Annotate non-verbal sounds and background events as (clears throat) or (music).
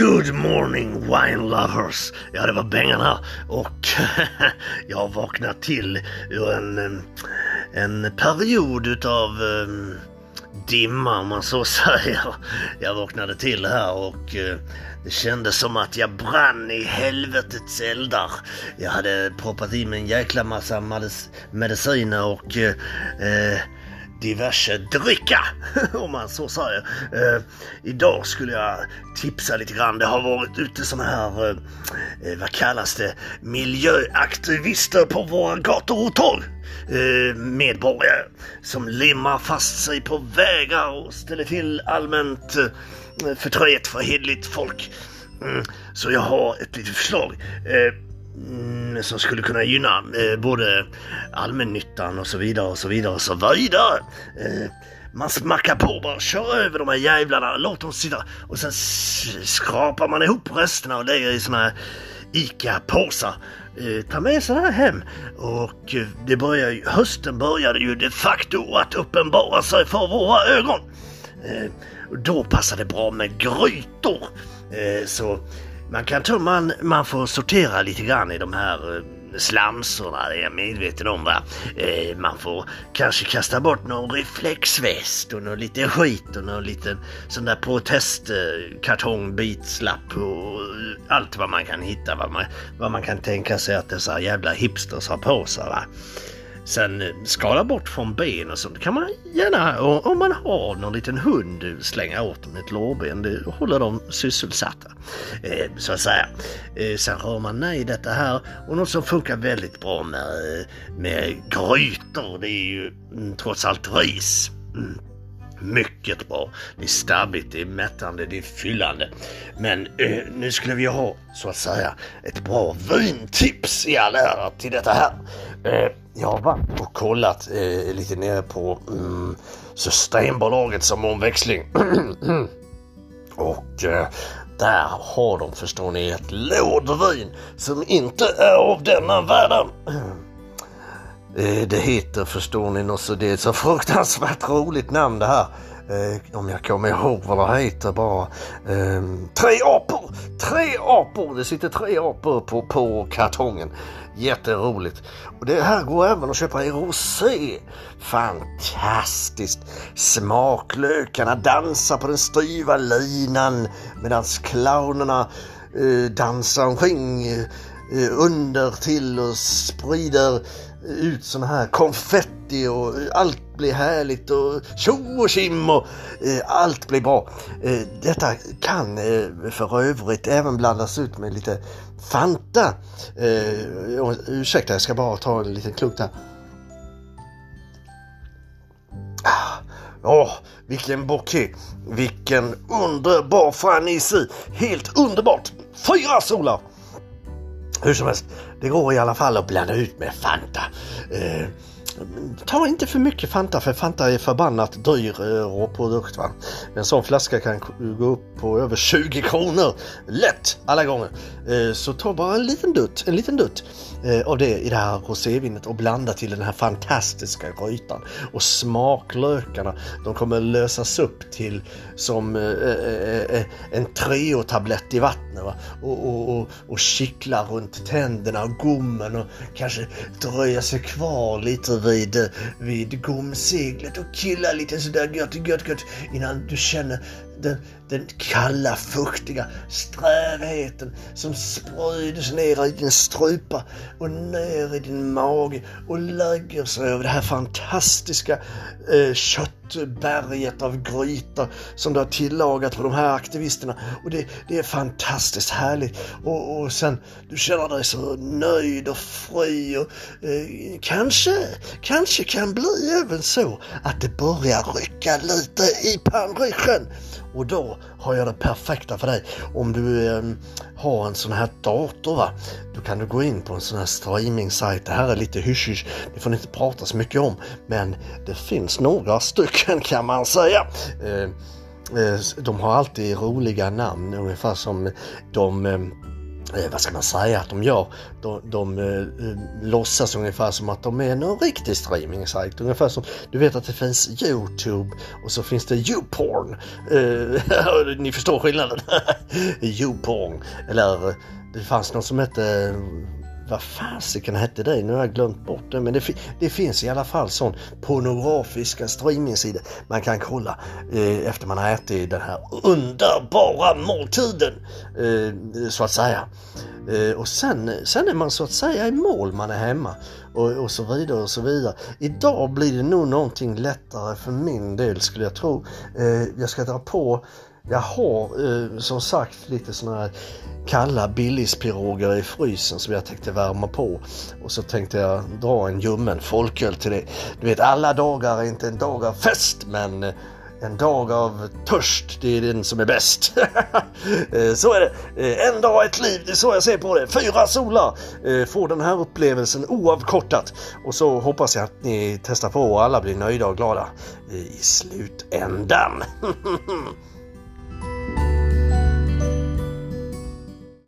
Good morning wine lovers! Ja, det var Bengan här och (laughs) jag har vaknat till ur en, en period utav um, dimma om man så (laughs) säger. Jag vaknade till här och uh, det kändes som att jag brann i helvetets eldar. Jag hade proppat i mig en jäkla massa mediciner och uh, uh, diverse dricka, (laughs) om man så säger. Eh, idag skulle jag tipsa lite grann. Det har varit ute sådana här, eh, eh, vad kallas det, miljöaktivister på våra gator och torg. Eh, medborgare som limmar fast sig på vägar och ställer till allmänt eh, förtret för hedligt folk. Mm, så jag har ett litet förslag. Eh, mm, ämne som skulle kunna gynna eh, både allmännyttan och så vidare och så vidare och så vidare. Eh, man smackar på bara, kör över de här jävlarna, låt dem sitta och sen skrapar man ihop resterna och lägger i såna här ICA-påsar. Eh, ta med sig det här hem och eh, det börjar, hösten började ju de facto att uppenbara sig för våra ögon. Eh, då passar det bra med grytor. Eh, så man kan tro man, man får sortera lite grann i de här eh, slamsorna, det är jag medveten om va. Eh, man får kanske kasta bort någon reflexväst och någon liten skit och någon liten sån där protestkartongbitslapp och eh, allt vad man kan hitta, vad man, vad man kan tänka sig att dessa jävla hipsters har på sig va. Sen eh, skala bort från ben och sånt kan man gärna, om man har någon liten hund, eh, slänga åt dem ett lårben. Det håller dem sysselsatta. Eh, så att säga. Sen rör man ner detta här och något som funkar väldigt bra med, med grytor det är ju mm, trots allt ris. Mm. Mycket bra. Det är stabbigt, det är mättande, det är fyllande. Men eh, nu skulle vi ha, så att säga, ett bra vintips i all ära till detta här. Eh, jag har varit och kollat eh, lite nere på mm, Systembolaget som omväxling. (clears throat) och eh, där har de, förstår ni, ett lådvin som inte är av denna världen. (clears throat) Eh, det heter, förstår ni, något så det är ett så fruktansvärt roligt namn det här. Eh, om jag kommer ihåg vad det heter bara. Eh, tre apor! Tre apor! Det sitter tre apor på, på kartongen. Jätteroligt. Och det här går även att köpa i rosé. Fantastiskt! Smaklökarna dansar på den styva linan medan clownerna eh, dansar omkring eh, under till och sprider ut sån här konfetti och allt blir härligt och tjo och tjim och eh, allt blir bra. Eh, detta kan eh, för övrigt även blandas ut med lite Fanta. Eh, ursäkta, jag ska bara ta en liten klunk där. Ah, åh, oh, vilken bouquet! Vilken underbar fanisi! Helt underbart! Fyra solar! Hur som helst, det går i alla fall att blanda ut med Fanta. Eh, ta inte för mycket Fanta för Fanta är förbannat dyr eh, råprodukt. Va? En sån flaska kan gå upp på över 20 kronor lätt alla gånger. Eh, så ta bara en liten dutt, en liten dutt eh, av det i det här rosévinet och blanda till den här fantastiska grytan. Och smaklökarna, de kommer lösas upp till som en Treo-tablett i vattnet va? Och, och, och, och kittla runt tänderna och gommen och kanske dröja sig kvar lite vid, eh, vid gomseglet och killa lite sådär gött, gött, gött innan du känner den, den kalla, fuktiga strävheten som sprider sig ner i din strupa och ner i din mage och lägger sig över det här fantastiska eh, köttberget av gryta som du har tillagat på de här aktivisterna. Och det, det är fantastiskt härligt. Och, och sen, du känner dig så nöjd och fri och eh, kanske, kanske kan bli även så att det börjar rycka lite i pannryggen. Och då har jag det perfekta för dig. Om du eh, har en sån här dator, va? då kan du gå in på en sån här streaming-sajt. Det här är lite hysch det får ni inte prata så mycket om, men det finns några stycken kan man säga. Eh, eh, de har alltid roliga namn, ungefär som de ehm, eh, vad ska man säga att de gör? De, de eh, eh låtsas ungefär som att de är någon riktig streamingsajt. Ungefär som, du vet att det finns Youtube och så finns det YouPorn. Eh, (laughs) ni förstår skillnaden? (laughs) YouPorn. Eller eh, det fanns något som hette vad fasiken hette det? Nu har jag glömt bort det. Men det, det finns i alla fall sån pornografiska streamingsidor man kan kolla eh, efter man har ätit den här underbara måltiden. Eh, så att säga. Eh, och sen, sen är man så att säga i mål, man är hemma och, och så vidare och så vidare. Idag blir det nog någonting lättare för min del skulle jag tro. Eh, jag ska dra på jag har eh, som sagt lite sådana här kalla billispiroger i frysen som jag tänkte värma på. Och så tänkte jag dra en ljummen folköl till det. Du vet alla dagar är inte en dag av fest men en dag av törst, det är den som är bäst. (laughs) Eh, så är det. Eh, en dag, ett liv, det är så jag ser på det. Fyra solar eh, får den här upplevelsen oavkortat. Och så hoppas jag att ni testar på och alla blir nöjda och glada i slutändan. (laughs)